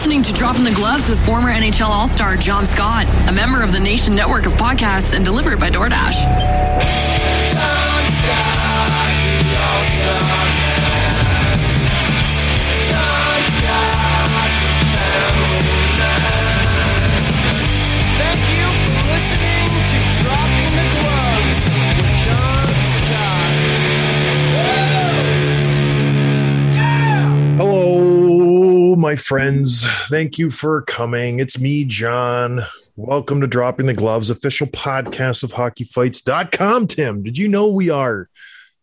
You're listening to Dropping the Gloves with former NHL All Star John Scott, a member of the Nation Network of podcasts and delivered by DoorDash. John Scott, the All-Star man. John Scott, the family man. Thank you for listening to Dropping the Gloves with John Scott. Yeah! Hello, my friends. Thank you for coming. It's me, John. Welcome to Dropping the Gloves, official podcast of hockeyfights.com. Tim, did you know we are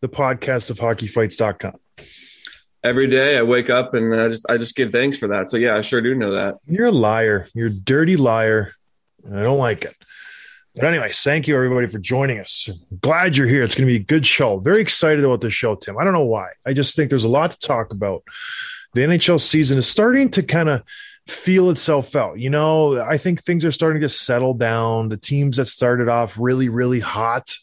the podcast of hockeyfights.com? every day I wake up and I just I just give thanks for that. So yeah, I sure do know that. You're a liar. You're a dirty liar. I don't like it. But anyways, thank you everybody for joining us. Glad you're here. It's going to be a good show. Very excited about the show, Tim. I don't know why. I just think there's a lot to talk about. The NHL season is starting to kind of feel itself out. You know, I think things are starting to settle down. The teams that started off really, really hot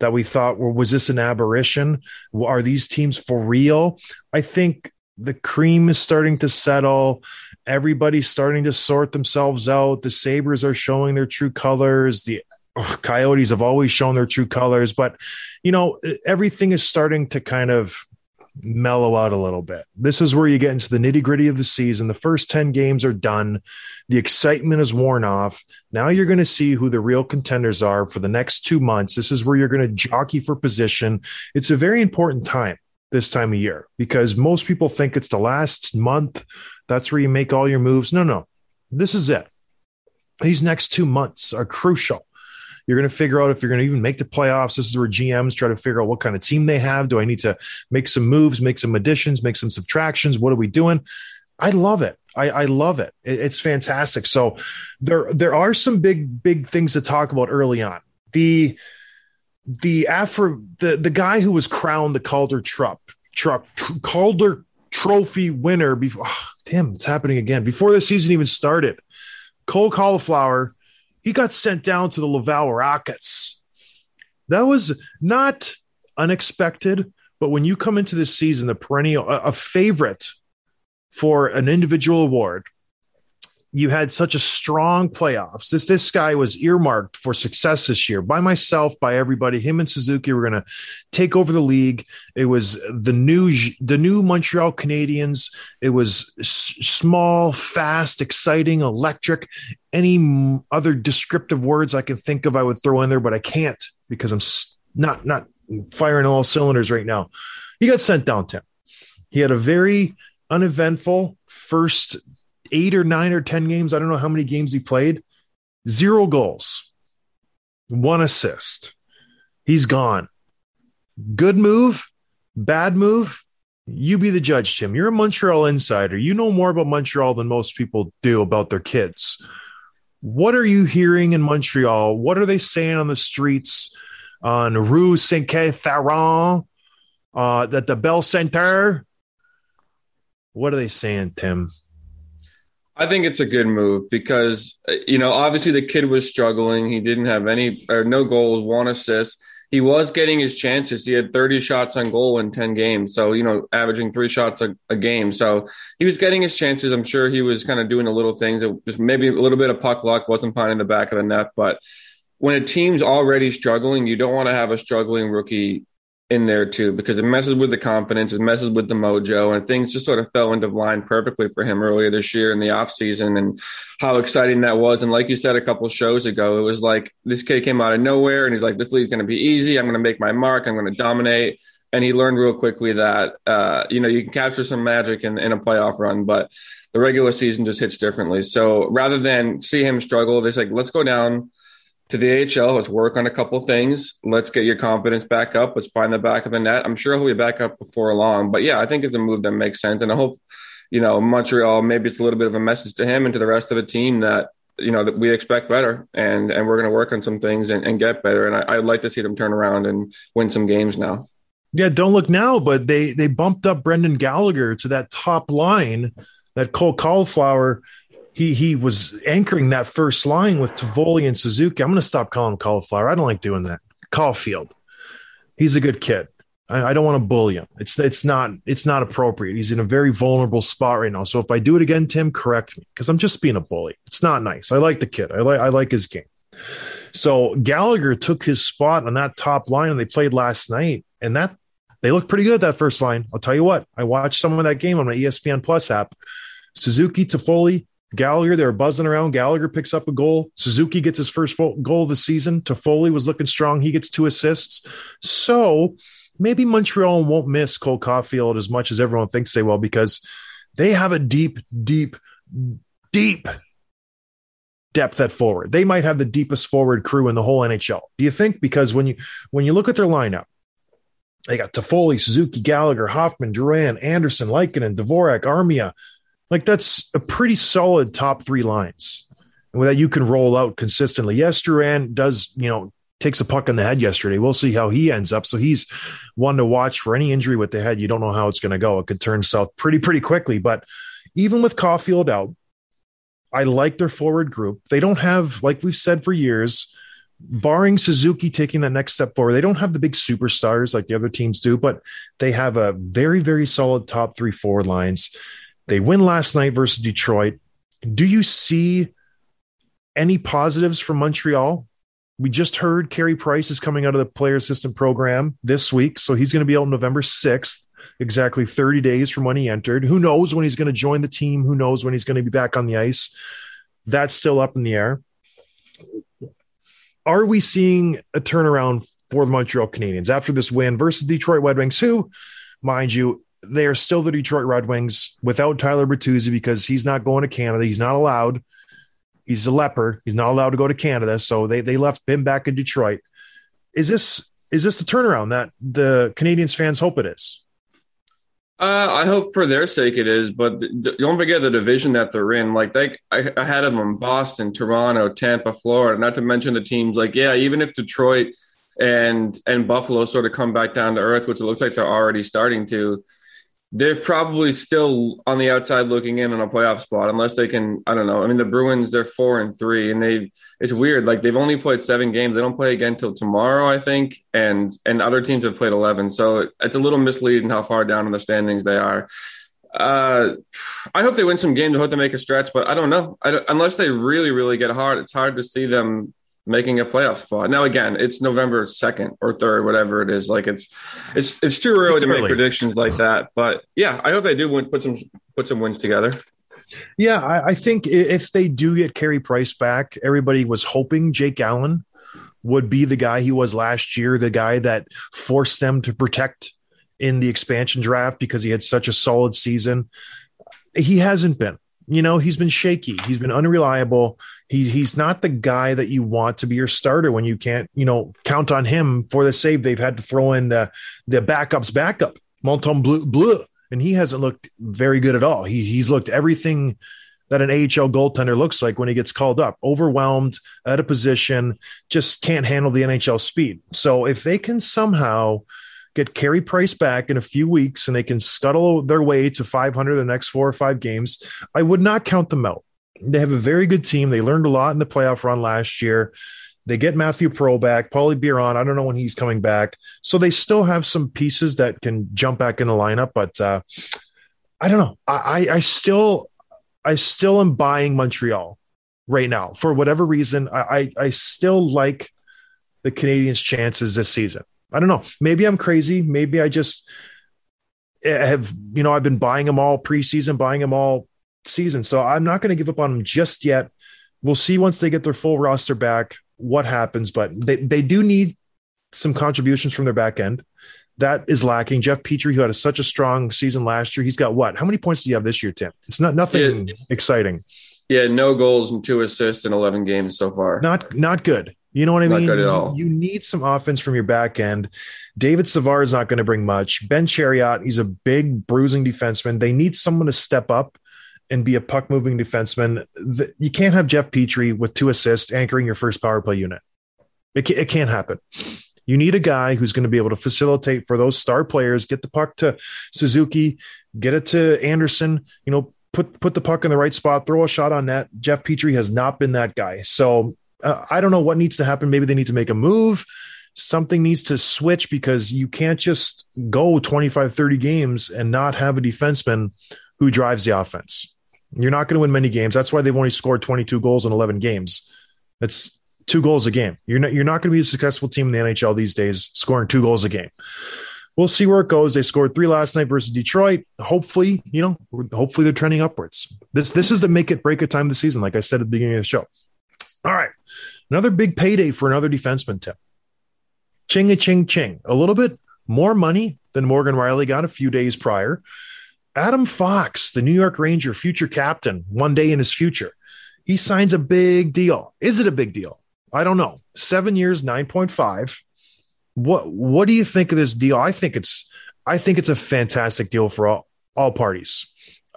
that we thought, well, was this an aberration? Are these teams for real? I think the cream is starting to settle. Everybody's starting to sort themselves out. The Sabres are showing their true colors. The ugh, Coyotes have always shown their true colors, but you know, everything is starting to kind of mellow out a little bit. This is where you get into the nitty gritty of the season. The first 10 games are done. The excitement is worn off. Now you're going to see who the real contenders are for the next two months. This is where you're going to jockey for position. It's a very important time this time of year because most people think it's the last month. That's where you make all your moves. No, no, this is it. These next two months are crucial. You're going to figure out if you're going to even make the playoffs. This is where GMs try to figure out what kind of team they have. Do I need to make some moves, make some additions, make some subtractions? What are we doing? I love it. I, I love it. it. It's fantastic. So there there are some big big things to talk about early on. The the after the the guy who was crowned the Calder Truck Truck Calder Trophy winner before. Oh, damn, it's happening again. Before the season even started, Cole Cauliflower he got sent down to the Laval Rockets. That was not unexpected, but when you come into this season, the perennial a, a favorite for an individual award, you had such a strong playoffs. This this guy was earmarked for success this year by myself, by everybody. Him and Suzuki were going to take over the league. It was the new the new Montreal Canadiens. It was s- small, fast, exciting, electric. Any other descriptive words I can think of, I would throw in there, but I can't because I'm not not firing all cylinders right now. He got sent down, Tim. He had a very uneventful first eight or nine or 10 games. I don't know how many games he played. Zero goals, one assist. He's gone. Good move, bad move. You be the judge, Tim. You're a Montreal insider. You know more about Montreal than most people do about their kids. What are you hearing in Montreal? What are they saying on the streets on Rue Saint Catherine, uh, at the Bell Center? What are they saying, Tim? I think it's a good move because uh, you know obviously the kid was struggling. He didn't have any or no goals, one assist. He was getting his chances. He had 30 shots on goal in 10 games, so you know averaging three shots a, a game. So he was getting his chances. I'm sure he was kind of doing the little things. It just maybe a little bit of puck luck wasn't finding the back of the net. But when a team's already struggling, you don't want to have a struggling rookie in there too because it messes with the confidence, it messes with the mojo, and things just sort of fell into line perfectly for him earlier this year in the offseason and how exciting that was. And like you said a couple shows ago, it was like this kid came out of nowhere and he's like, This league's gonna be easy, I'm gonna make my mark, I'm gonna dominate. And he learned real quickly that uh, you know, you can capture some magic in, in a playoff run, but the regular season just hits differently. So rather than see him struggle, they say, let's go down to the AHL. Let's work on a couple things. Let's get your confidence back up. Let's find the back of the net. I'm sure he'll be back up before long. But yeah, I think it's a move that makes sense. And I hope, you know, Montreal, maybe it's a little bit of a message to him and to the rest of the team that, you know, that we expect better and and we're going to work on some things and, and get better. And I, I'd like to see them turn around and win some games now. Yeah, don't look now, but they they bumped up Brendan Gallagher to that top line. That Cole Cauliflower he he was anchoring that first line with Toffoli and Suzuki. I'm going to stop calling him cauliflower. I don't like doing that. Caulfield, he's a good kid. I, I, don't want to bully him. It's it's not it's not appropriate. He's in a very vulnerable spot right now. So if I do it again, Tim, correct me because I'm just being a bully. It's not nice. I like the kid. I like I like his game. So Gallagher took his spot on that top line, and they played last night, and that they looked pretty good that first line. I'll tell you what. I watched some of that game on my ESPN Plus app. Suzuki, Toffoli, Gallagher, they're buzzing around. Gallagher picks up a goal. Suzuki gets his first goal of the season. Toffoli was looking strong. He gets two assists. So maybe Montreal won't miss Cole Caulfield as much as everyone thinks they will because they have a deep, deep, deep depth at forward. They might have the deepest forward crew in the whole NHL. Do you think? Because when you when you look at their lineup, they got Toffoli, Suzuki, Gallagher, Hoffman, Drouin, Anderson, Lehkonen, Dvorak, Armia, like that's a pretty solid top three lines that you can roll out consistently. Yes, Drouin does, you know, takes a puck on the head yesterday. We'll see how he ends up. So he's one to watch for any injury with the head. You don't know how it's going to go. It could turn south pretty, pretty quickly. But even with Caulfield out, I like their forward group. They don't have, like we've said for years, barring Suzuki taking that next step forward, they don't have the big superstars like the other teams do, but they have a very, very solid top three forward lines. They win last night versus Detroit. Do you see any positives from Montreal? We just heard Carey Price is coming out of the player assistant program this week. So he's going to be out November 6th, exactly 30 days from when he entered. Who knows when he's going to join the team? Who knows when he's going to be back on the ice? That's still up in the air. Are we seeing a turnaround for the Montreal Canadiens after this win versus Detroit Red Wings, who, mind you, they are still the Detroit Red Wings without Tyler Bertuzzi because he's not going to Canada. He's not allowed. He's a leper. He's not allowed to go to Canada. So they they left him back in Detroit. Is this is this the turnaround that the Canadiens fans hope it is? Uh, I hope for their sake it is, but th- don't forget the division that they're in. Like they, I, I had them Boston, Toronto, Tampa, Florida. Not to mention the teams like yeah, even if Detroit and and Buffalo sort of come back down to earth, which it looks like they're already starting to they're probably still on the outside looking in on a playoff spot unless they can i don't know. I mean the bruins they're four and three and they it's weird. Like they've only played seven games. They don't play again till tomorrow i think and and other teams have played 11 so it's a little misleading how far down in the standings they are. Uh i hope they win some games. I hope they make a stretch but i don't know. I don't, unless they really really get hard it's hard to see them making a playoff spot. Now again, it's November 2nd or 3rd, whatever it is. Like it's it's it's too early it's to early. make predictions like that. But yeah, I hope they do win, put some put some wins together. Yeah, I, I think if they do get Carey Price back, everybody was hoping Jake Allen would be the guy he was last year, the guy that forced them to protect in the expansion draft because he had such a solid season. He hasn't been you know, he's been shaky. He's been unreliable. He, he's not the guy that you want to be your starter when you can't, you know, count on him for the save. They've had to throw in the the backup's backup, Montembeault, and he hasn't looked very good at all. He he's looked everything that an AHL goaltender looks like when he gets called up, overwhelmed, at a position, just can't handle the NHL speed. So if they can somehow get Carey Price back in a few weeks and they can scuttle their way to 500 the next four or five games, I would not count them out. They have a very good team. They learned a lot in the playoff run last year. They get Mathieu Perreault back, Paulie Byron. I don't know when he's coming back. So they still have some pieces that can jump back in the lineup, but uh, I don't know. I, I still I still am buying Montreal right now for whatever reason. I, I, I still like the Canadiens' chances this season. I don't know. Maybe I'm crazy. Maybe I just eh, have, you know, I've been buying them all preseason, buying them all season. So I'm not going to give up on them just yet. We'll see once they get their full roster back what happens, but they, they do need some contributions from their back end. That is lacking. Jeff Petry, who had a, such a strong season last year, he's got what? How many points do you have this year, Tim? It's not nothing Yeah. exciting. Yeah, no goals and two assists in 11 games so far. Not not good. You know what I Not mean? good at You- all. You need some offense from your back end. David Savard is not going to bring much. Ben Chiarot, he's a big bruising defenseman. They need someone to step up and be a puck moving defenseman. You can't have Jeff Petry with two assists anchoring your first power play unit. It, it can't happen. You need a guy who's going to be able to facilitate for those star players, get the puck to Suzuki, get it to Anderson, you know, put put the puck in the right spot, throw a shot on net. Jeff Petry has not been that guy. So uh, I don't know what needs to happen. Maybe they need to make a move. Something needs to switch because you can't just go 25, 30 games and not have a defenseman who drives the offense. You're not going to win many games. That's why they've only scored 22 goals in 11 games. That's two goals a game. You're not you're not going to be a successful team in the NHL these days scoring two goals a game. We'll see where it goes. They scored three last night versus Detroit. Hopefully, you know, hopefully they're trending upwards. This this is the make it break it time of the season, like I said at the beginning of the show. All right, another big payday for another defenseman. Tip, ching a ching ching. A little bit more money than Morgan Rielly got a few days prior. Adam Fox, the New York Ranger future captain, one day in his future, he signs a big deal. Is it a big deal? I don't know. Seven years, nine point five. What What do you think of this deal? I think it's I think it's a fantastic deal for all all parties.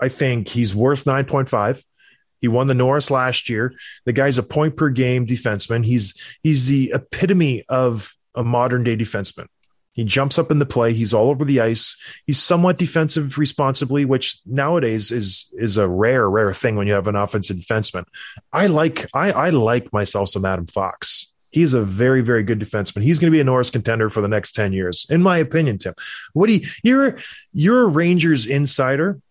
I think he's worth nine point five. He won the Norris last year. The guy's a point per game defenseman. He's he's the epitome of a modern day defenseman. He jumps up in the play. He's all over the ice. He's somewhat defensive responsibly, which nowadays is is a rare, rare thing when you have an offensive defenseman. I like I, I like myself some Adam Fox. He's a very, very good defenseman. He's going to be a Norris contender for the next 10 years, in my opinion, Tim. What do you you're you're a Rangers insider.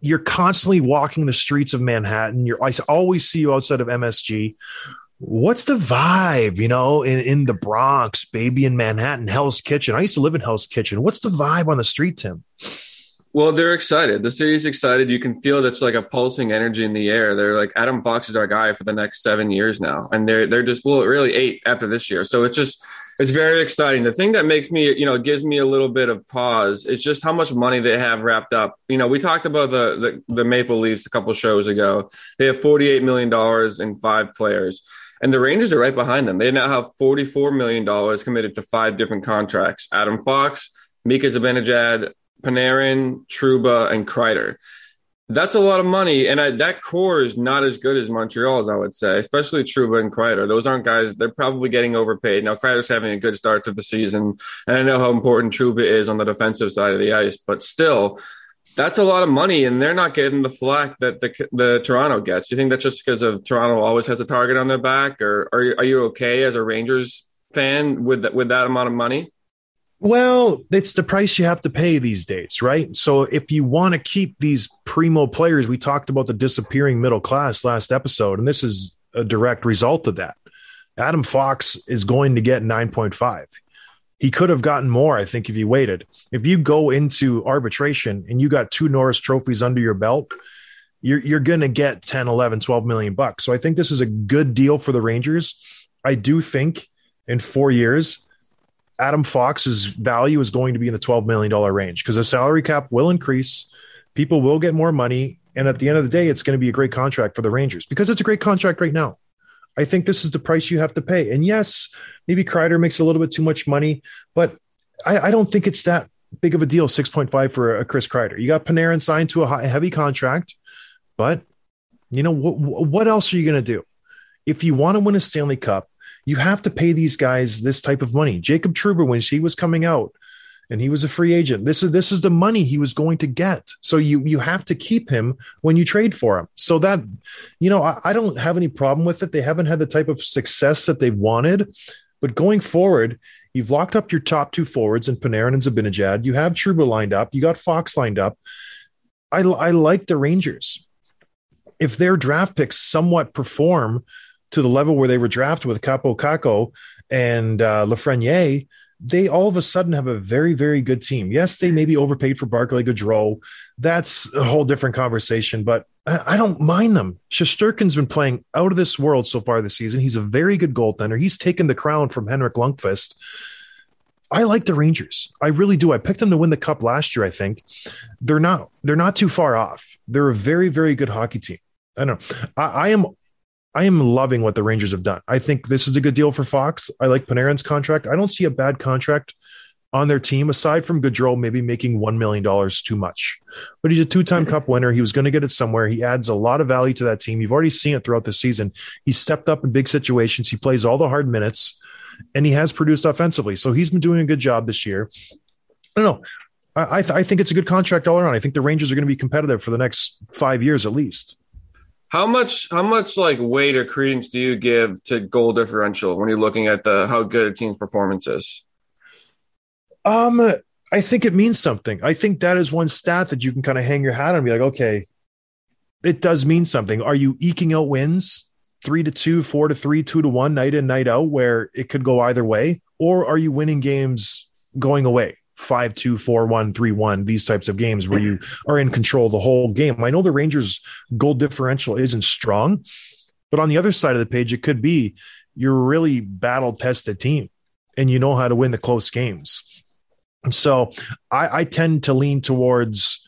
You're constantly walking the streets of Manhattan. You're I always see you outside of MSG what's the vibe, you know, in, in the Bronx, baby in Manhattan, Hell's Kitchen? I used to live in Hell's Kitchen. What's the vibe on the street, Tim? Well, they're excited. The city's excited. You can feel that's like a pulsing energy in the air. They're like Adam Fox is our guy for the next seven years now, and they're they're just well, really eight after this year. So it's just it's very exciting. The thing that makes me, you know, gives me a little bit of pause is just how much money they have wrapped up. You know, we talked about the the, the Maple Leafs a couple shows ago. They have forty eight million dollars in five players. And the Rangers are right behind them. They now have $44 million committed to five different contracts. Adam Fox, Mika Zibanejad, Panarin, Trouba, and Kreider. That's a lot of money. And I, that core is not as good as Montreal's, I would say, especially Trouba and Kreider. Those aren't guys, they're probably getting overpaid. Now, Kreider's having a good start to the season. And I know how important Trouba is on the defensive side of the ice, but still, that's a lot of money, and they're not getting the flack that the the Toronto gets. Do you think that's just because of Toronto always has a target on their back, or are you, are you okay as a Rangers fan with with that amount of money? Well, it's the price you have to pay these days, right? So if you want to keep these primo players, we talked about the disappearing middle class last episode, and this is a direct result of that. Adam Fox is going to get 9.5. He could have gotten more, I think, if he waited. If you go into arbitration and you got two Norris trophies under your belt, you're, you're going to get 10, 11, 12 million bucks. So I think this is a good deal for the Rangers. I do think in four years, Adam Fox's value is going to be in the $12 million range because the salary cap will increase. People will get more money. And at the end of the day, it's going to be a great contract for the Rangers because it's a great contract right now. I think this is the price you have to pay. And yes, maybe Kreider makes a little bit too much money, but I, I don't think it's that big of a deal. 6.5 for a Chris Kreider. You got Panarin signed to a high, heavy contract, but you know, what, what else are you going to do? If you want to win a Stanley Cup, you have to pay these guys this type of money. Jacob Trouba, when he was coming out and he was a free agent, this is this is the money he was going to get. So you you have to keep him when you trade for him. So that you know, I, I don't have any problem with it. They haven't had the type of success that they wanted, but going forward, you've locked up your top two forwards in Panarin and Zibanejad. You have Trouba lined up. You got Fox lined up. I I like the Rangers. If their draft picks somewhat perform to the level where they were drafted with Kaapo Kakko and uh, Lafreniere, they all of a sudden have a very, very good team. Yes, they may be overpaid for Barclay Goodrow. That's a whole different conversation, but I, I don't mind them. Shesterkin's been playing out of this world so far this season. He's a very good goaltender. He's taken the crown from Henrik Lundqvist. I like the Rangers. I really do. I picked them to win the cup last year, I think. They're not they're not too far off. They're a very, very good hockey team. I don't know. I, I am I am loving what the Rangers have done. I think this is a good deal for Fox. I like Panarin's contract. I don't see a bad contract on their team aside from Goodrow maybe making $1 million too much. But he's a two time cup winner. He was going to get it somewhere. He adds a lot of value to that team. You've already seen it throughout the season. He stepped up in big situations. He plays all the hard minutes and he has produced offensively. So he's been doing a good job this year. I don't know. I, th- I think it's a good contract all around. I think the Rangers are going to be competitive for the next five years at least. How much how much like weight or credence do you give to goal differential when you're looking at the how good a team's performance is? Um, I think it means something. I think that is one stat that you can kind of hang your hat on and be like, okay, it does mean something. Are you eking out wins three to two, four to three, two to one, night in, night out, where it could go either way? Or are you winning games going away? Five, two, four, one, three, one, these types of games where you are in control the whole game. I know the Rangers goal differential isn't strong, but on the other side of the page, it could be you're really battle tested team and you know how to win the close games. So I, I tend to lean towards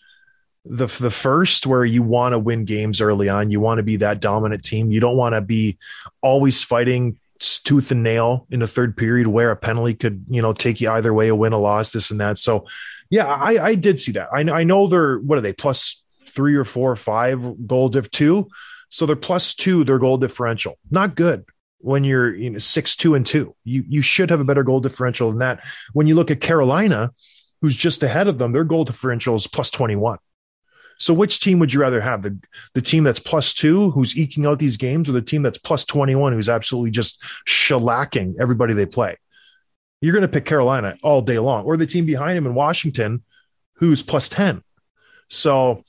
the the first where you want to win games early on. You want to be that dominant team. You don't want to be always fighting tooth and nail in the third period where a penalty could you know take you either way, a win, a loss, this and that. So yeah, I, I did see that. I, I know they're what are they plus three or four or five goal diff two. So they're plus two, their goal differential. Not good when you're you know six two and two. You you should have a better goal differential than that. When you look at Carolina, who's just ahead of them, their goal differential is plus twenty one. So which team would you rather have? The the team that's plus two, who's eking out these games, or the team that's plus twenty one, who's absolutely just shellacking everybody they play? You're going to pick Carolina all day long, or the team behind him in Washington, who's plus ten. So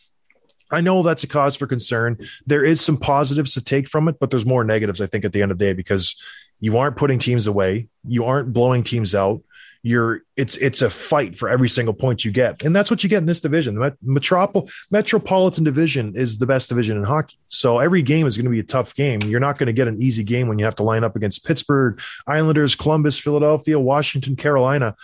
I know that's a cause for concern. There is some positives to take from it, but there's more negatives, I think, at the end of the day, because you aren't putting teams away, you aren't blowing teams out. You're it's it's a fight for every single point you get, and that's what you get in this division. The Metropol- Metropolitan Division is the best division in hockey, so every game is going to be a tough game. You're not going to get an easy game when you have to line up against Pittsburgh, Islanders, Columbus, Philadelphia, Washington, Carolina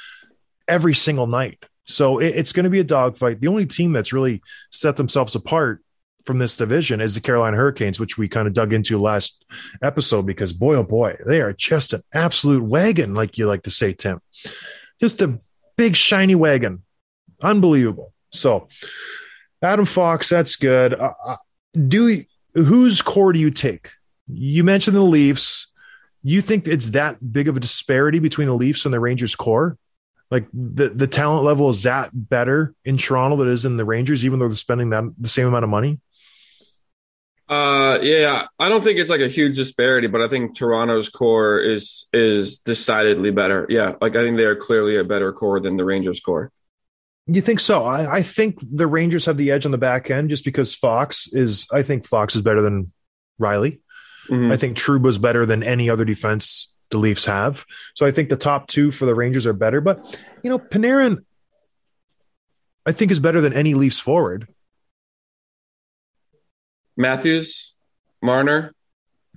every single night. So it, it's going to be a dogfight. The only team that's really set themselves apart from this division is the Carolina Hurricanes, which we kind of dug into last episode because boy, oh boy, they are just an absolute wagon, like you like to say, Tim. Just a big shiny wagon. Unbelievable. So Adam Fox, that's good. Uh, uh, do whose core do you take? You mentioned the Leafs. You think it's that big of a disparity between the Leafs and the Rangers core? Like the the talent level is that better in Toronto than it is in the Rangers, even though they're spending that the same amount of money? Uh, yeah, I don't think it's like a huge disparity, but I think Toronto's core is is decidedly better. Yeah, like I think they are clearly a better core than the Rangers core. You think so? I, I think the Rangers have the edge on the back end just because Fox is. I think Fox is better than Rielly. Mhm. I think Trouba's better than any other defense the Leafs have. So I think the top two for the Rangers are better. But you know, Panarin, I think is better than any Leafs forward. Matthews, Marner.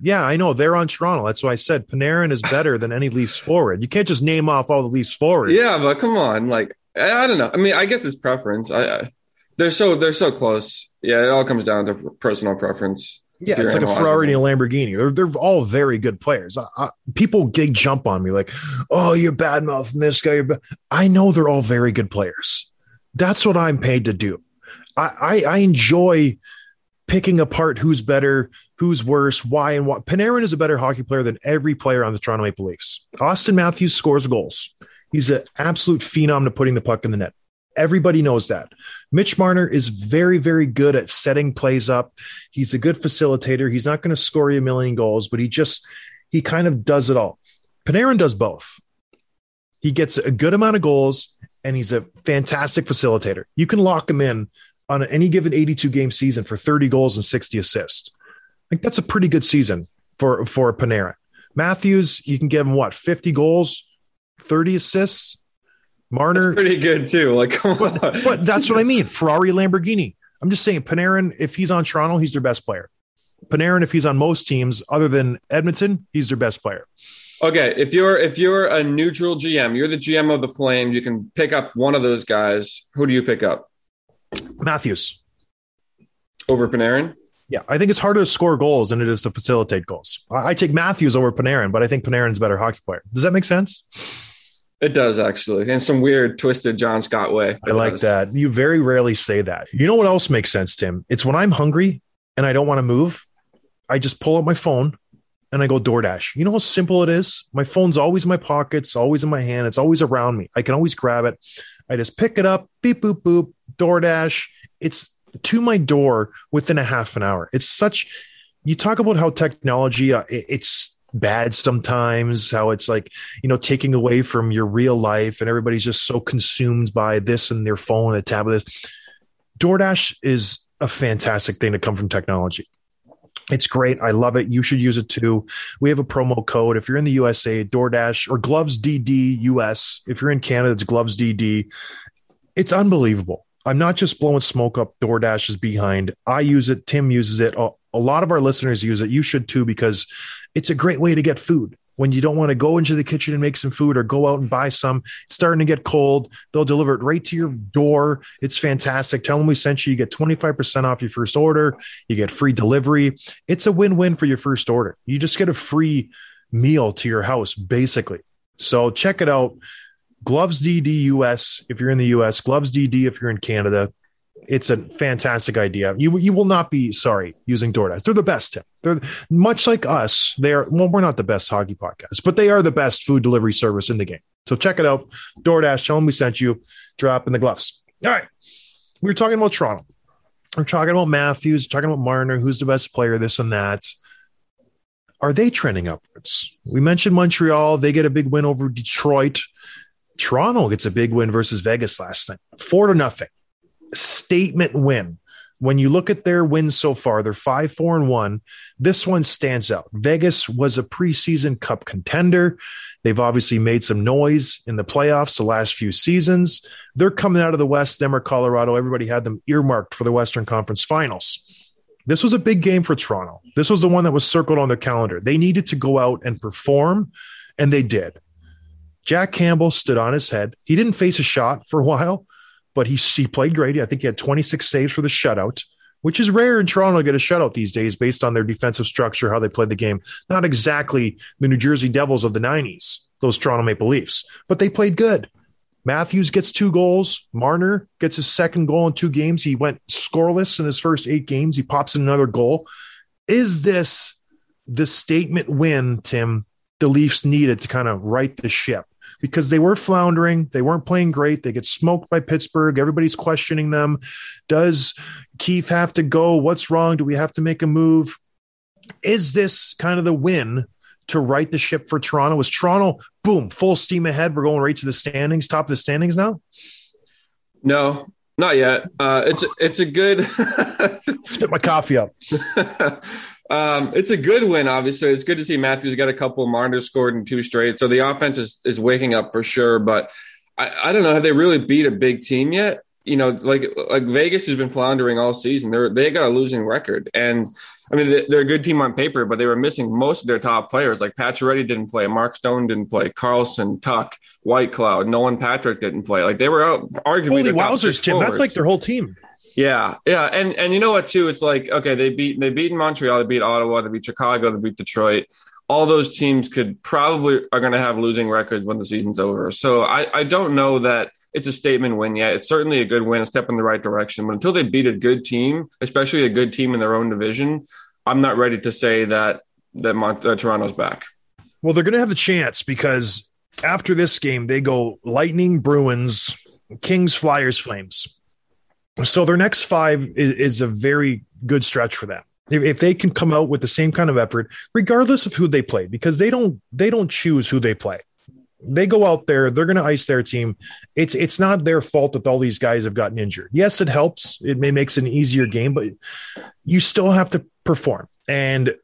Yeah, I know they're on Toronto. That's why I said Panarin is better than any Leafs forward. You can't just name off all the Leafs forwards. Yeah, but come on, like I, I don't know. I mean, I guess it's preference. I, I they're so they're so close. Yeah, it all comes down to personal preference. Yeah, it's like a Ferrari and a Lamborghini. They're, they're all very good players. I, I, people gig jump on me like, oh, you're bad mouthing this guy. You're ba-" I know they're all very good players. That's what I'm paid to do. I, I, I enjoy picking apart who's better, who's worse, why, and what. Panarin is a better hockey player than every player on the Toronto Maple Leafs. Auston Matthews scores goals. He's an absolute phenom to putting the puck in the net. Everybody knows that. Mitch Marner is very, very good at setting plays up. He's a good facilitator. He's not going to score you a million goals, but he just, he kind of does it all. Panarin does both. He gets a good amount of goals and he's a fantastic facilitator. You can lock him in on any given 82 game season for 30 goals and 60 assists. I think that's a pretty good season for, for Panarin. Matthews, you can give him what, 50 goals, 30 assists. Marner, Pretty good too. Like, on. but that's what I mean. Ferrari, Lamborghini. I'm just saying, Panarin, if he's on Toronto, he's their best player. Panarin, if he's on most teams other than Edmonton, he's their best player. Okay, if you're if you're a neutral GM, you're the GM of the Flames. You can pick up one of those guys. Who do you pick up Matthews. over Panarin? Yeah, I think it's harder to score goals than it is to facilitate goals. I, I take Matthews over Panarin, but I think Panarin's a better hockey player. Does that make sense? It does actually, in some weird, twisted John Scott way. I like that. You very rarely say that. You know what else makes sense, Tim? It's when I'm hungry and I don't want to move, I just pull out my phone and I go DoorDash. You know how simple it is? My phone's always in my pockets, always in my hand, it's always around me. I can always grab it. I just pick it up, beep, boop, boop, DoorDash. It's to my door within a half an hour. It's such, you talk about how technology, uh, it- it's bad sometimes, how it's like, you know, taking away from your real life and everybody's just so consumed by this and their phone, the tablet. DoorDash is a fantastic thing to come from technology. It's great. I love it. You should use it too. We have a promo code. If you're in the USA, DoorDash or Gloves DD US. If you're in Canada, it's Gloves DD. It's unbelievable. I'm not just blowing smoke up DoorDash's behind. I use it. Tim uses it. A, a lot of our listeners use it. You should too, because it's a great way to get food. When you don't want to go into the kitchen and make some food or go out and buy some, it's starting to get cold. They'll deliver it right to your door. It's fantastic. Tell them we sent you. You get 25% off your first order. You get free delivery. It's a win win for your first order. You just get a free meal to your house, basically. So check it out. Gloves DD US if you're in the US, Gloves DD if you're in Canada. It's a fantastic idea. You you will not be sorry using DoorDash. They're the best. Tim. They're much like us. They are well, we're not the best hockey podcast, but they are the best food delivery service in the game. So check it out. DoorDash, tell them we sent you. Drop in the gloves. All right. We were talking about Toronto. We're talking about Matthews, we're talking about Marner, who's the best player, this and that. Are they trending upwards? We mentioned Montreal. They get a big win over Detroit. Toronto gets a big win versus Vegas last night, four to nothing. Statement win. When you look at their wins so far, they're five, four, and one. This one stands out. Vegas was a preseason cup contender. They've obviously made some noise in the playoffs the last few seasons. They're coming out of the West, them or Colorado. Everybody had them earmarked for the Western Conference Finals. This was a big game for Toronto. This was the one that was circled on their calendar. They needed to go out and perform, and they did. Jack Campbell stood on his head. He didn't face a shot for a while, but he, he played great. I think he had 26 saves for the shutout, which is rare in Toronto to get a shutout these days based on their defensive structure, how they played the game. Not exactly the New Jersey Devils of the 90s, those Toronto Maple Leafs, but they played good. Matthews gets two goals. Marner gets his second goal in two games. He went scoreless in his first eight games. He pops in another goal. Is this the statement win, Tim, the Leafs needed to kind of right the ship? Because they were floundering. They weren't playing great. They get smoked by Pittsburgh. Everybody's questioning them. Does Keefe have to go? What's wrong? Do we have to make a move? Is this kind of the win to right the ship for Toronto? Was Toronto, boom, full steam ahead? We're going right to the standings, top of the standings now? No, not yet. Uh, it's it's a good. Spit my coffee up. um, it's a good win. Obviously, it's good to see Matthews got a couple. Of marner scored in two straight, so the offense is is waking up for sure. But I, I don't know have they really beat a big team yet? You know, like like Vegas has been floundering all season. They're they got a losing record, and I mean they- they're a good team on paper, but they were missing most of their top players. Like Pacioretty didn't play, Mark Stone didn't play, Karlsson, Tuch, White Cloud, Nolan Patrick didn't play. Like they were out arguably Holy the wowzers, Tim. That's like their whole team. Yeah, yeah, and and you know what too? It's like okay, they beat they beat Montreal, they beat Ottawa, they beat Chicago, they beat Detroit. All those teams could probably are going to have losing records when the season's over. So I I don't know that it's a statement win yet. It's certainly a good win, a step in the right direction. But until they beat a good team, especially a good team in their own division, I'm not ready to say that that uh, Toronto's back. Well, they're going to have the chance because after this game, they go Lightning, Bruins, Kings, Flyers, Flames. So their next five is, is a very good stretch for them. If, if they can come out with the same kind of effort, regardless of who they play, because they don't they don't choose who they play. They go out there, they're going to ice their team. It's it's not their fault that all these guys have gotten injured. Yes, it helps. It may makes an easier game, but you still have to perform. And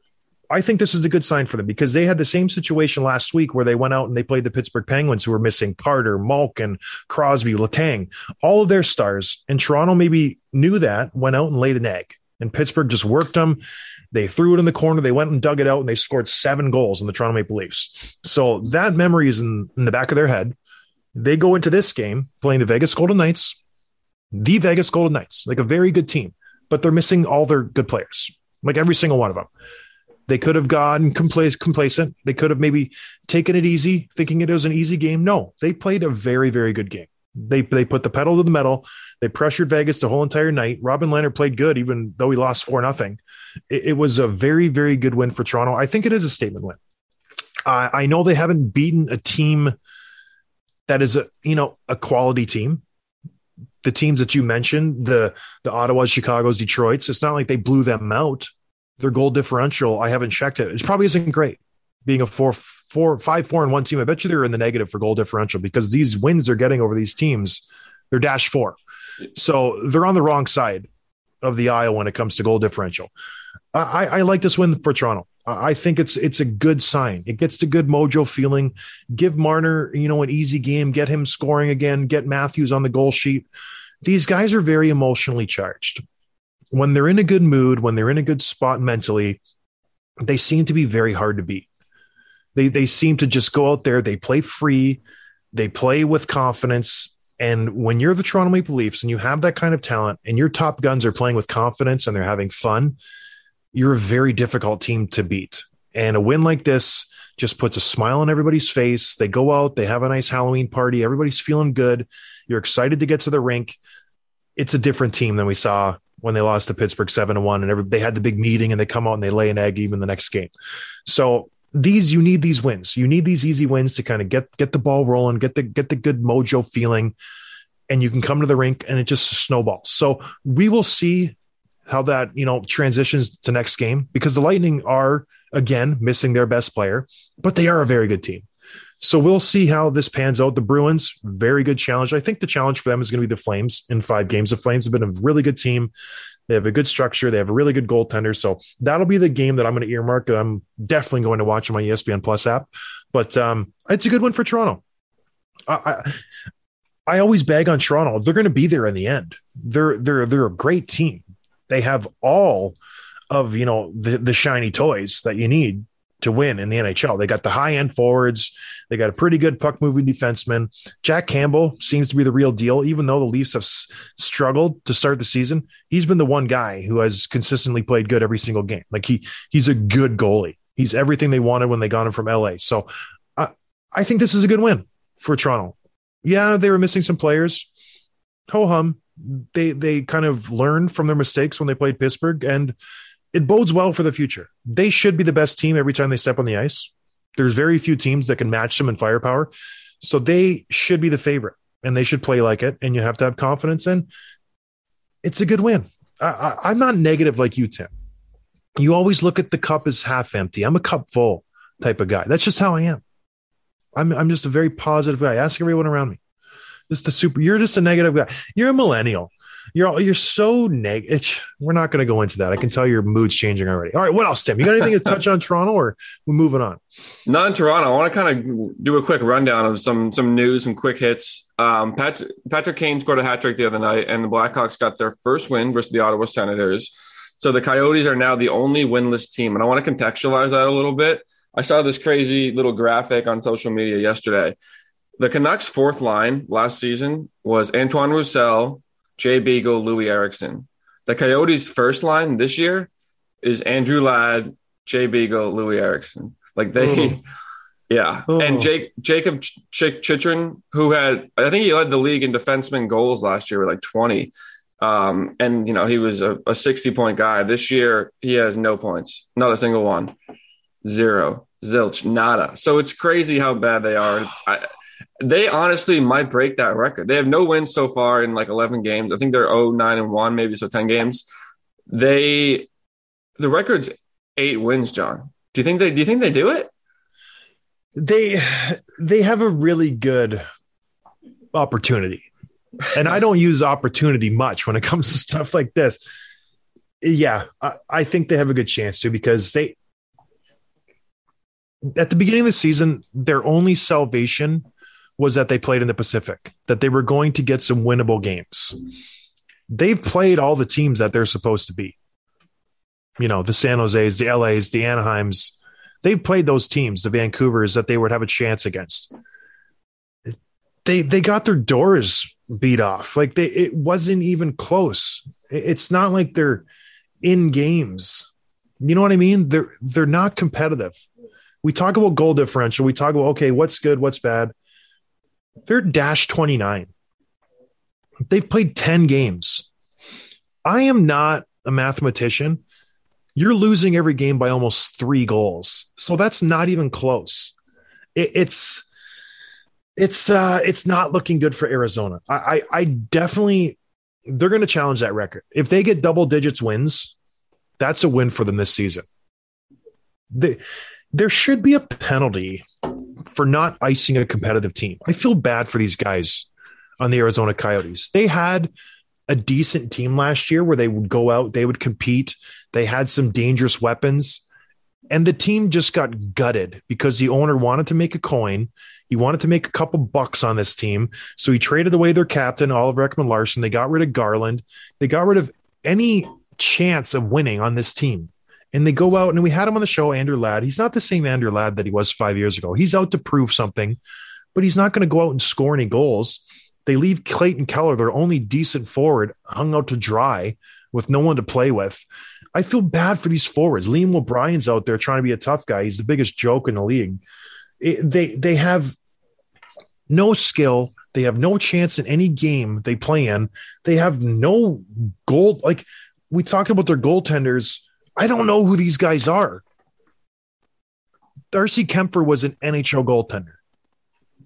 I think this is a good sign for them because they had the same situation last week where they went out and they played the Pittsburgh Penguins, who were missing Carter, Malkin, Crosby, Letang, all of their stars. And Toronto maybe knew that, went out and laid an egg. And Pittsburgh just worked them. They threw it in the corner. They went and dug it out and they scored seven goals in the Toronto Maple Leafs. So that memory is in, in the back of their head. They go into this game playing the Vegas Golden Knights, the Vegas Golden Knights, like a very good team, but they're missing all their good players, like every single one of them. They could have gone compla- complacent. They could have maybe taken it easy, thinking it was an easy game. No, they played a very, very good game. They they put the pedal to the metal. They pressured Vegas the whole entire night. Robin Lehner played good, even though he lost four nothing. It, it, was a very, very good win for Toronto. I think it is a statement win. I know they haven't beaten a team that is a you know a quality team. The teams that you mentioned, the the Ottawa's, Chicago's, Detroit's, it's not like they blew them out. Their goal differential, I haven't checked it. It probably isn't great. Being a four, four, five, four, and one team, I bet you they're in the negative for goal differential because these wins they're getting over these teams, they're dash four. So they're on the wrong side of the aisle when it comes to goal differential. I, I like this win for Toronto. I think it's it's a good sign. It gets the good mojo feeling. Give Marner, you know, an easy game. Get him scoring again. Get Matthews on the goal sheet. These guys are very emotionally charged. When they're in a good mood, when they're in a good spot mentally, they seem to be very hard to beat. They they seem to just go out there. They play free. They play with confidence. And when you're the Toronto Maple Leafs and you have that kind of talent, and your top guns are playing with confidence and they're having fun you're a very difficult team to beat. And a win like this just puts a smile on everybody's face. They go out, they have a nice Halloween party. Everybody's feeling good. You're excited to get to the rink. It's a different team than we saw when they lost to Pittsburgh seven to one, and every, they had the big meeting, and they come out and they lay an egg even the next game. So these you need these wins. You need these easy wins to kind of get get the ball rolling, get the get the good mojo feeling, and you can come to the rink and it just snowballs. So we will see how that you know transitions to next game because the Lightning are again missing their best player, but they are a very good team. So we'll see how this pans out. The Bruins, very good challenge. I think the challenge for them is going to be the Flames in five games. The Flames have been a really good team. They have a good structure. They have a really good goaltender. So that'll be the game that I'm going to earmark. I'm definitely going to watch on my ESPN Plus app. But um, it's a good one for Toronto. I, I, I always bag on Toronto. They're going to be there in the end. They're they're they're a great team they have all of you know the the shiny toys that you need to win in the NHL. They got the high end forwards. They got a pretty good puck moving defenseman. Jack Campbell seems to be the real deal, even though the Leafs have s- struggled to start the season. He's been the one guy who has consistently played good every single game. Like he he's a good goalie. He's everything they wanted when they got him from LA. So uh, I think this is a good win for Toronto. Yeah, they were missing some players. Ho hum they they kind of learned from their mistakes when they played Pittsburgh, and it bodes well for the future. They should be the best team every time they step on the ice. There's very few teams that can match them in firepower, so they should be the favorite, and they should play like it. And you have to have confidence in. It's a good win. I, I, I'm not negative like you, Tim. You always look at the cup as half empty. I'm a cup full type of guy. That's just how I am. I'm I'm just a very positive guy. Ask everyone around me just a super. You're just a negative guy. You're a millennial. You're you're so negative. We're not going to go into that. I can tell your mood's changing already. All right, what else, Tim? You got anything to touch on Toronto, or we're moving on? Not Toronto. I want to kind of do a quick rundown of some some news, some quick hits. Um, Pat, Patrick Kane scored a hat trick the other night, and the Blackhawks got their first win versus the Ottawa Senators. So the Coyotes are now the only winless team, and I want to contextualize that a little bit. I saw this crazy little graphic on social media yesterday. The Canucks' fourth line last season was Antoine Roussel, Jay Beagle, Loui Eriksson. The Coyotes' first line this year is Andrew Ladd, Jay Beagle, Loui Eriksson. Like they, Ooh. yeah. Ooh. And Jake Jacob Ch- Ch- Chychrun, who had I think he led the league in defenseman goals last year with like twenty. Um, and you know he was a, a sixty point guy. This year he has no points, not a single one, zero, zilch, nada. So it's crazy how bad they are. I, they honestly might break that record. They have no wins so far in like 11 games. I think they're 0 9 and 1, maybe so 10 games. They the record's eight wins, John. Do you think they do you think they do it? They they have a really good opportunity, and I don't use opportunity much when it comes to stuff like this. Yeah, I, I think they have a good chance to because they at the beginning of the season, their only salvation was that they played in the Pacific, that they were going to get some winnable games. They've played all the teams that they're supposed to be. You know, the San Jose's, the LA's, the Anaheims. They've played those teams, the Vancouvers, that they would have a chance against. They they got their doors beat off. Like they it wasn't even close. It's not like they're in games. You know what I mean? They're they're not competitive. We talk about goal differential. We talk about okay, what's good, what's bad. They're dash 29. They've played 10 games. I am not a mathematician. You're losing every game by almost three goals. So that's not even close. It, it's it's uh it's not looking good for Arizona. I I, I definitely they're going to challenge that record. If they get double digits wins, that's a win for them this season. They, there should be a penalty for not icing a competitive team. I feel bad for these guys on the Arizona Coyotes. They had a decent team last year where they would go out, they would compete, they had some dangerous weapons, and the team just got gutted because the owner wanted to make a coin. He wanted to make a couple bucks on this team. So he traded away their captain, Oliver Ekman-Larsson. They got rid of Garland. They got rid of any chance of winning on this team and they go out and we had him on the show, Andrew Ladd. He's not the same Andrew Ladd that he was five years ago. He's out to prove something, but he's not going to go out and score any goals. They leave Clayton Keller, their only decent forward, hung out to dry with no one to play with. I feel bad for these forwards. Liam O'Brien's out there trying to be a tough guy. He's the biggest joke in the league. It, they they have no skill. They have no chance in any game they play in. They have no goal. Like we talked about their goaltenders I don't know who these guys are. Darcy Kuemper was an NHL goaltender.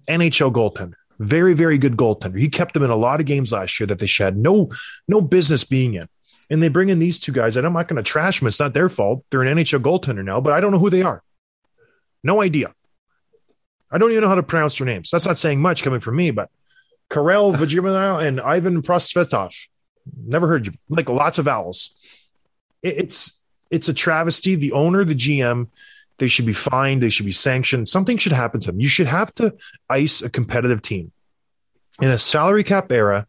NHL goaltender. Very, very good goaltender. He kept them in a lot of games last year that they had no no business being in. And they bring in these two guys, and I'm not going to trash them. It's not their fault. They're an NHL goaltender now, but I don't know who they are. No idea. I don't even know how to pronounce their names. That's not saying much coming from me, but Karel Vajimanov and Ivan Prosvetov. Never heard you. Like lots of vowels. It's it's a travesty. The owner, the GM, they should be fined. They should be sanctioned. Something should happen to them. You should have to ice a competitive team. In a salary cap era,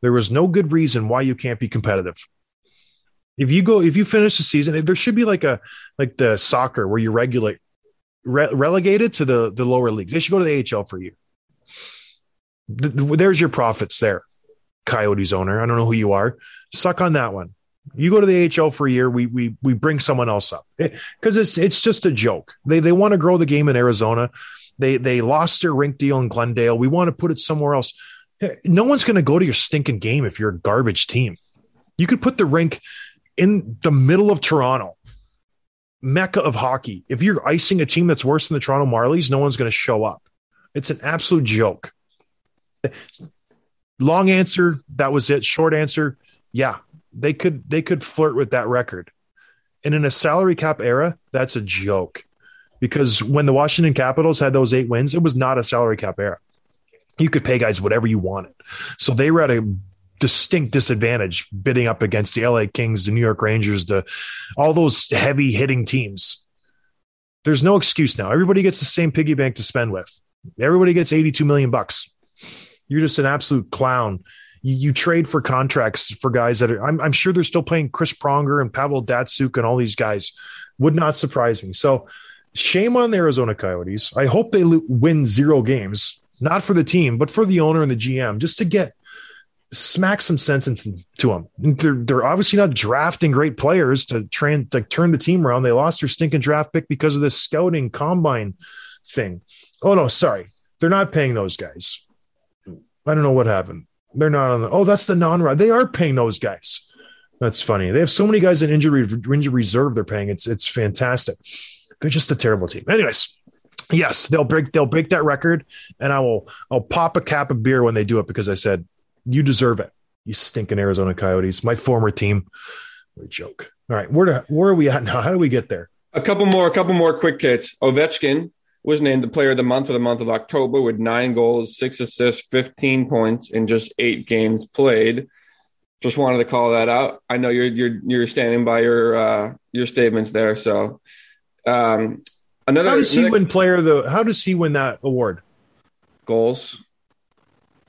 there was no good reason why you can't be competitive. If you go, if you finish the season, there should be like a like the soccer where you regulate re- relegated to the the lower leagues. They should go to the AHL for you. There's your profits there, Coyotes owner. I don't know who you are. Suck on that one. You go to the AHL for a year, we we we bring someone else up because it, it's it's just a joke. They they want to grow the game in Arizona. They they lost their rink deal in Glendale. We want to put it somewhere else. No one's going to go to your stinking game if you're a garbage team. You could put the rink in the middle of Toronto, mecca of hockey. If you're icing a team that's worse than the Toronto Marlies, no one's going to show up. It's an absolute joke. Long answer, that was it. Short answer, yeah, they could they could flirt with that record. And in a salary cap era, that's a joke. Because when the Washington Capitals had those eight wins, it was not a salary cap era. You could pay guys whatever you wanted. So they were at a distinct disadvantage bidding up against the LA Kings, the New York Rangers, the all those heavy hitting teams. There's no excuse now. Everybody gets the same piggy bank to spend with. Everybody gets 82 million bucks. You're just an absolute clown you, you trade for contracts for guys that are, I'm, I'm sure they're still playing Chris Pronger and Pavel Datsyuk and all these guys. Would not surprise me. So shame on the Arizona Coyotes. I hope they lo- win zero games, not for the team, but for the owner and the GM, just to get smack some sense into to them. They're, they're obviously not drafting great players to try and to turn the team around. They lost their stinking draft pick because of this scouting combine thing. Oh no, sorry, they're not paying those guys. I don't know what happened. They're not on the. Oh, that's the non-rod. They are paying those guys. That's funny. They have so many guys in injury injury reserve. They're paying. It's it's fantastic. They're just a terrible team. Anyways, yes, they'll break they'll break that record, and I will I'll pop a cap of beer when they do it because I said you deserve it. You stinking Arizona Coyotes, my former team. What a joke. All right, where where are we at now? How do we get there? A couple more, a couple more quick hits. Ovechkin was named the player of the month for the month of October with nine goals, six assists, 15 points in just eight games played. Just wanted to call that out. I know you're you're you're standing by your uh, your statements there. So, um, Another, How does he another win player the? How does he win that award? goals?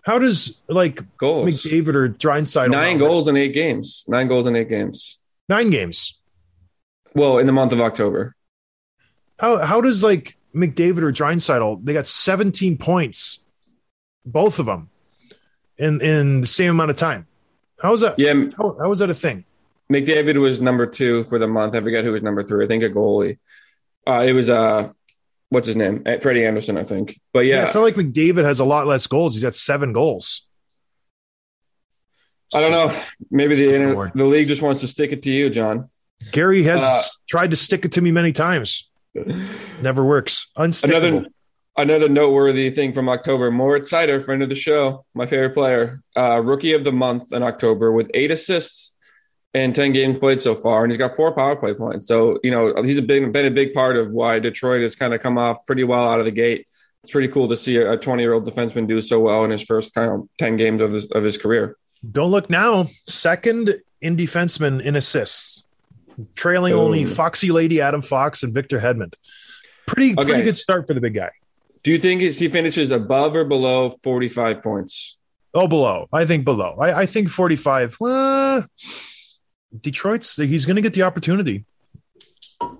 How does like Goals. McDavid or Draisaitl Nine goals in eight games. Nine goals in eight games. Nine games. Well, in the month of October. How how does like McDavid or Draisaitl? They got 17 points, both of them, in in the same amount of time. How was that? Yeah, How, was that a thing? McDavid was number two for the month. I forget who was number three. I think a goalie. Uh, it was uh, what's his name? Eh, Freddie Andersen, I think. But Yeah. yeah, it's not like McDavid has a lot less goals. He's got seven goals. I don't know. Maybe the the league just wants to stick it to you, John. Gary has Uh, tried to stick it to me many times. Never works. Another another noteworthy thing from October: Moritz Seider, friend of the show, my favorite player, uh, rookie of the month in October with eight assists and ten games played so far, and he's got four power play points. So you know he's a big, been a big part of why Detroit has kind of come off pretty well out of the gate. It's pretty cool to see a twenty year old defenseman do so well in his first kind of ten games of his of his career. Don't look now. Second in defenseman in assists, trailing only Foxy Lady Adam Fox and Victor Hedman. Pretty pretty good start for the big guy. Do you think he finishes above or below forty five points? Oh, below. I think below. I, I think 45. Well, Detroit's he's going to get the opportunity.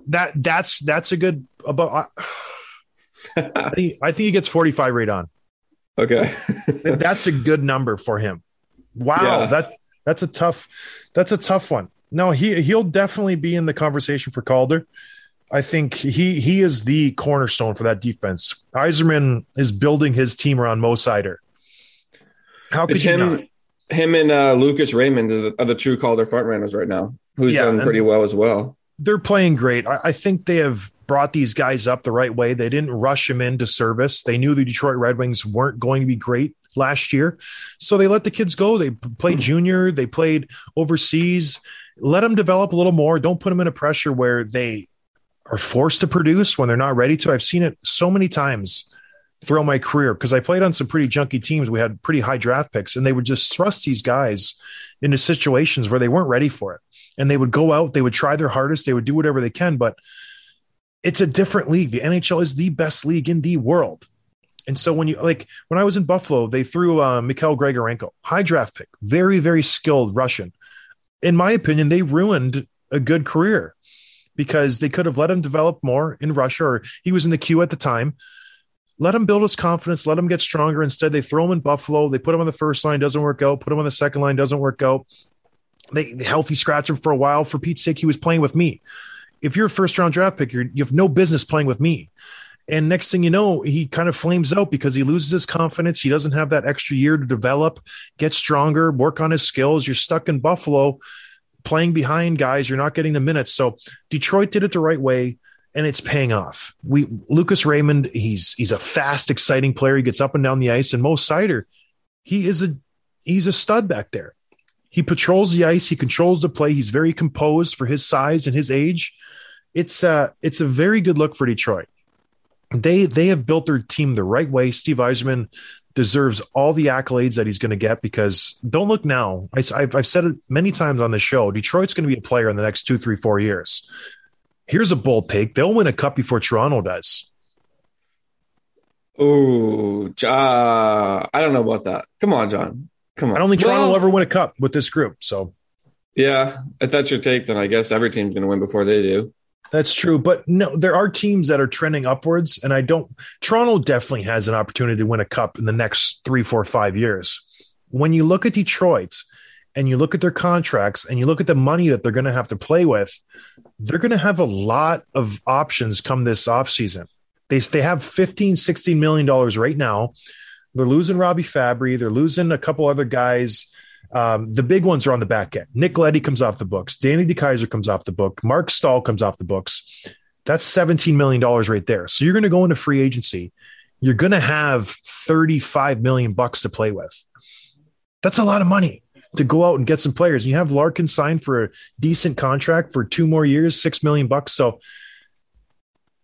That that's that's a good about. I, I think I think he gets 45 right on. Okay. That's a good number for him. Wow, Yeah. that that's a tough that's a tough one. No, he he'll definitely be in the conversation for Calder. I think he he is the cornerstone for that defense. Yzerman is building his team around Mo Seider. How could It's you not? him, him and uh, Lucas Raymond are the, are the true Calder front runners right now, who's Yeah, done pretty well as well. they're playing great. I, I think they have brought these guys up the right way. They didn't rush them into service. They knew the Detroit Red Wings weren't going to be great last year, so they let the kids go. They played junior. They played overseas. Let them develop a little more. Don't put them in a pressure where they are forced to produce when they're not ready to. I've seen it so many times throughout my career because I played on some pretty junky teams. We had pretty high draft picks, and they would just thrust these guys into situations where they weren't ready for it and they would go out, they would try their hardest, they would do whatever they can, but it's a different league. The NHL is the best league in the world. And so when you like when I was in Buffalo, they threw uh, Mikhail Grigorenko, high draft pick, very very skilled Russian. In my opinion, they ruined a good career because they could have let him develop more in Russia, or he was in the Q at the time. Let him build his confidence, let him get stronger. Instead, they throw him in Buffalo. They put him on the first line, doesn't work out. Put him on the second line, doesn't work out they they healthy scratch him for a while. For Pete's sake, he was playing with me. If you're a first round draft pick, you have no business playing with me. And next thing you know, he kind of flames out because he loses his confidence. He doesn't have that extra year to develop, get stronger, work on his skills. You're stuck in Buffalo playing behind guys. You're not getting the minutes. So Detroit did it the right way and it's paying off. We Lucas Raymond, he's he's a fast, exciting player. He gets up and down the ice. And Mo Seider, he is a he's a stud back there. He patrols the ice. He controls the play. He's very composed for his size and his age. It's a it's a very good look for Detroit. They they have built their team the right way. Steve Yzerman deserves all the accolades that he's going to get because don't look now. I, have I've said it many times on the show. Detroit's going to be a player in the next two, three, four years. Here's a bold take: they'll win a cup before Toronto does. Oh, uh, I don't know about that. Come on, John. Come on. I don't think Toronto Well, will ever win a cup with this group. So Yeah, if that's your take, then I guess every team's going to win before they do. That's true, but no, there are teams that are trending upwards, and I don't. Toronto definitely has an opportunity to win a cup in the next three, four, five years. When you look at Detroit and you look at their contracts and you look at the money that they're going to have to play with, they're going to have a lot of options come this offseason. They, they have 15, 16 million dollars right now. They're losing Robby Fabbri. They're losing a couple other guys. Um, the big ones are on the back end. Nick Leddy comes off the books. Danny DeKeyser comes off the book. Marc Staal comes off the books. That's $17 million right there. So you're going to go into free agency. You're going to have 35 million bucks to play with. That's a lot of money to go out and get some players. You have Larkin signed for a decent contract for two more years, six million bucks. So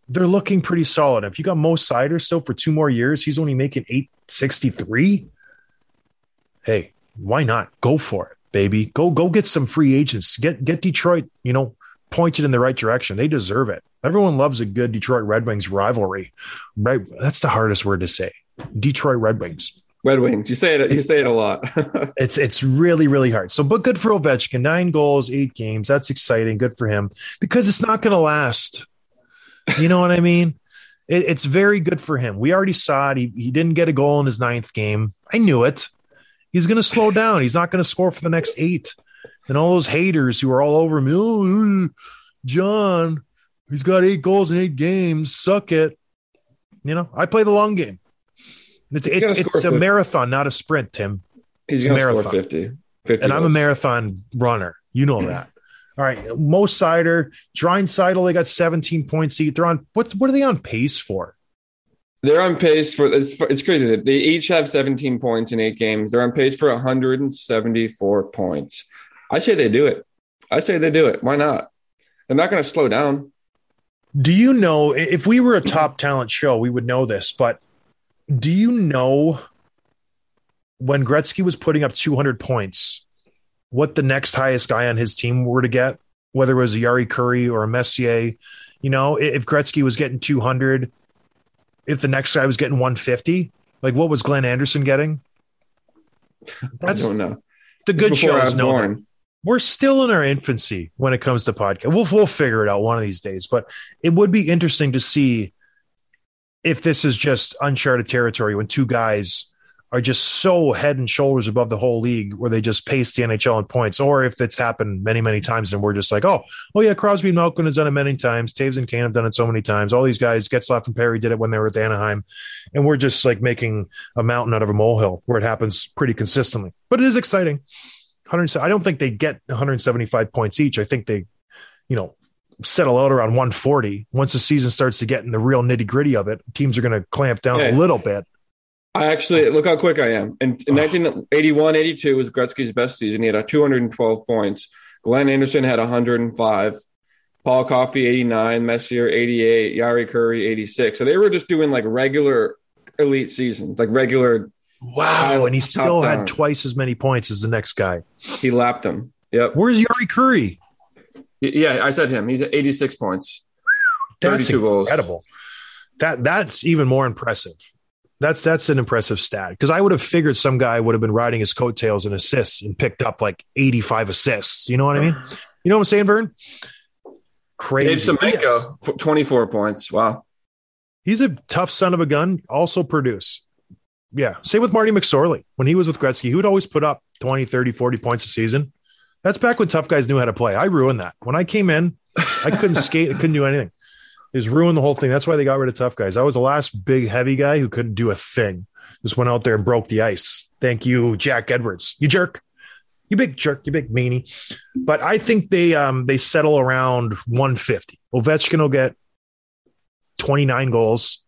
they're looking pretty solid. If you got Mo Seider still for two more years, he's only making 863. Hey, why not? Go for it, baby. Go go get some free agents. Get get Detroit, you know, pointed in the right direction. They deserve it. Everyone loves a good Detroit Red Wings rivalry. Right? That's the hardest word to say. Detroit Red Wings. Red Wings. You say it. You say it a lot. It's it's really really hard. So, but good for Ovechkin. Nine goals, eight games. That's exciting. Good for him because it's not going to last. You know what I mean? It, it's very good for him. We already saw it. He he didn't get a goal in his ninth game. I knew it. He's going to slow down. He's not going to score for the next eight. And all those haters who are all over me, oh, John, he's got eight goals in eight games. Suck it. You know, I play the long game. It's it's, it's a 50. marathon, not a sprint, Tim. He's going to score marathon. 50. 50 and I'm a marathon runner. You know that. All right, Mo Seider, Drine Seidel, they got 17 points each. They're on what? What are they on pace for? They're on pace for it's, it's crazy they each have 17 points in eight games. They're on pace for 174 points. I say they do it. I say they do it. Why not? They're not going to slow down. Do you know if we were a top talent show, we would know this, but do you know when Gretzky was putting up 200 points, what the next highest guy on his team were to get, whether it was a Jari Kurri or a Messier? You know, if Gretzky was getting 200, if the next guy was getting 150, like what was Glenn Anderson getting? I That's don't know. the good shows know we're still in our infancy when it comes to podcast. We'll we'll figure it out one of these days, but it would be interesting to see if this is just uncharted territory when two guys are just so head and shoulders above the whole league where they just pace the NHL in points, or if it's happened many, many times and we're just like, oh, oh yeah, Crosby and Malkin has done it many times. Toews and Kane have done it so many times. All these guys, Getzlaff and Perry did it when they were at Anaheim. And we're just like making a mountain out of a molehill where it happens pretty consistently. But it is exciting. 100, I don't think they get 175 points each. I think they, you know, settle out around 140. Once the season starts to get in the real nitty gritty of it, teams are going to clamp down Yeah. a little bit. I actually look how quick I am. In, in 1981 82 was Gretzky's best season. He had a 212 points. Glenn Anderson had 105. Paul Coffey 89, Messier 88, Jari Kurri 86. So they were just doing like regular elite seasons, like regular. Wow. And he still had down. twice as many points as the next guy. He lapped them. Yep. Where's Jari Kurri? Yeah, I said him. He's at 86 points. That's 32 goals. incredible. That that's even more impressive. That's that's an impressive stat because I would have figured some guy would have been riding his coattails and assists and picked up like 85 assists. You know what I mean? You know what I'm saying, Vern? Crazy. Dave Semenko, f- 24 points. Wow. He's a tough son of a gun. Also produce. Yeah. Same with Marty McSorley. When he was with Gretzky, he would always put up 20, 30, 40 points a season. That's back when tough guys knew how to play. I ruined that. When I came in, I couldn't skate. I couldn't do anything. It was ruined the whole thing. That's why they got rid of tough guys. I was the last big, heavy guy who couldn't do a thing. Just went out there and broke the ice. Thank you, Jack Edwards. You jerk. You big jerk. You big meanie. But I think they um they settle around 150. Ovechkin will get 29 goals.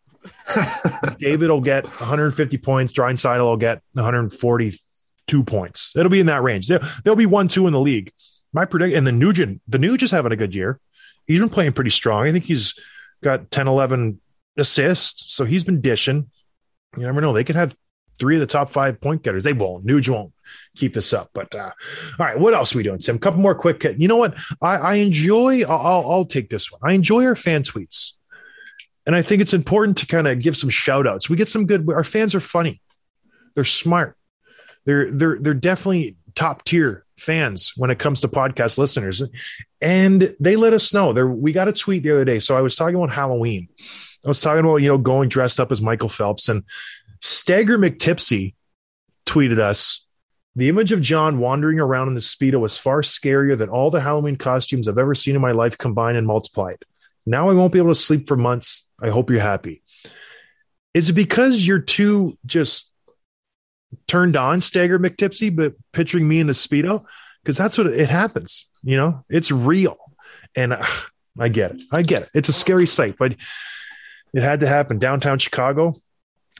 David will get 150 points. Draisaitl will get 142 points. It'll be in that range. They'll, they'll be one, two in the league. My predict and the Nugent, the Nuge is having a good year. He's been playing pretty strong. I think he's got 10, 11 assists. So he's been dishing. You never know. They could have three of the top five point getters. They won't. Nuge won't keep this up. But uh, all right, what else are we doing, Tim? A couple more quick. You know what? I, I enjoy. I'll, I'll, take this one. I enjoy our fan tweets, and I think it's important to kind of give some shout outs. We get some good. Our fans are funny. They're smart. They're they're they're definitely top tier fans when it comes to podcast listeners, and they let us know. There, we got a tweet the other day. So I was talking about Halloween. I was talking about you know going dressed up as Michael Phelps and Stagger McTipsy tweeted us. The image of John wandering around in the Speedo was far scarier than all the Halloween costumes I've ever seen in my life combined and multiplied. Now I won't be able to sleep for months. I hope you're happy. Is it because you're too just turned on, Stagger McTipsy, but picturing me in the Speedo? Because that's what it happens. You know, it's real. And uh, I get it. I get it. It's a scary sight, but it had to happen. Downtown Chicago,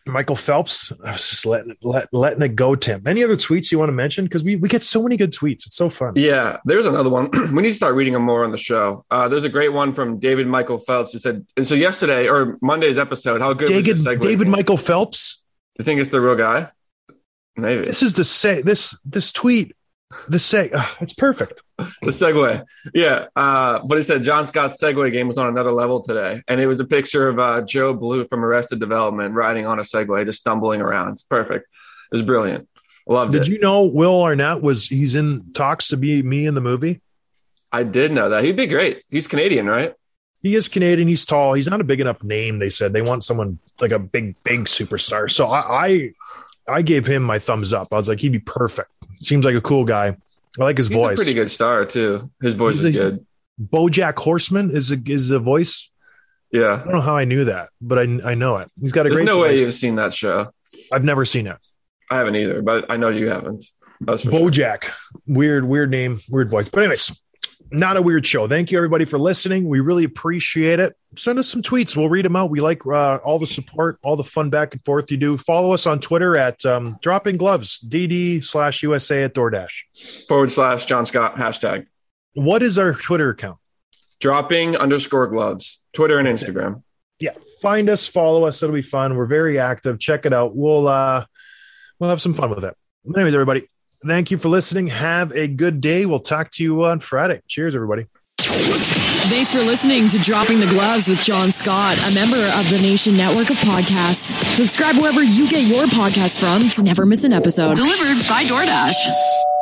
Michael Phelps. I was just letting it, let, letting it go, Tim. Any other tweets you want to mention? Because we, we get so many good tweets. It's so fun. Yeah, there's another one. we need to start reading them more on the show. Uh, there's a great one from David Michael Phelps who said, and so yesterday or Monday's episode, how good David? David Michael Phelps. You think it's the real guy? Maybe. This is the say this this tweet. The say uh, it's perfect. the Segway. Yeah. Uh, but he said John Scott's Segway game was on another level today. And it was a picture of uh, Gob Bluth from Arrested Development riding on a Segway, just stumbling around. It's perfect. It was brilliant. Loved Did it. Did you know Will Arnett was he's in talks to be me in the movie? I did know that. He'd be great. He's Canadian, right? He is Canadian. He's tall. He's not a big enough name. They said they want someone like a big, big superstar. So I, I, I gave him my thumbs up. I was like, he'd be perfect. Seems like a cool guy. I like his He's voice. a pretty good star, too. His voice He's is a- good. BoJack Horseman is a, is a voice. Yeah, I don't know how I knew that, but I, I know it. He's got a There's great no way you've seen that show. I've never seen it. I haven't either, but I know you haven't. That's for sure. BoJack, weird, weird name, weird voice. But anyways, not a weird show. Thank you everybody for listening. We really appreciate it. Send us some tweets. We'll read them out. We like uh, all the support, all the fun back and forth you do. Follow us on Twitter at um, Dropping Gloves DD slash USA at DoorDash. Forward slash John Scott hashtag. What is our Twitter account? Dropping underscore gloves. Twitter and That's it. Instagram. Yeah, find us, follow us. It'll be fun. We're very active. Check it out. We'll uh, we'll have some fun with it. Anyways, everybody, thank you for listening. Have a good day. We'll talk to you on Friday. Cheers, everybody. Thanks for listening to Dropping the Gloves with John Scott, a member of the Nation Network of Podcasts. Subscribe wherever you get your podcasts from to never miss an episode. Delivered by DoorDash.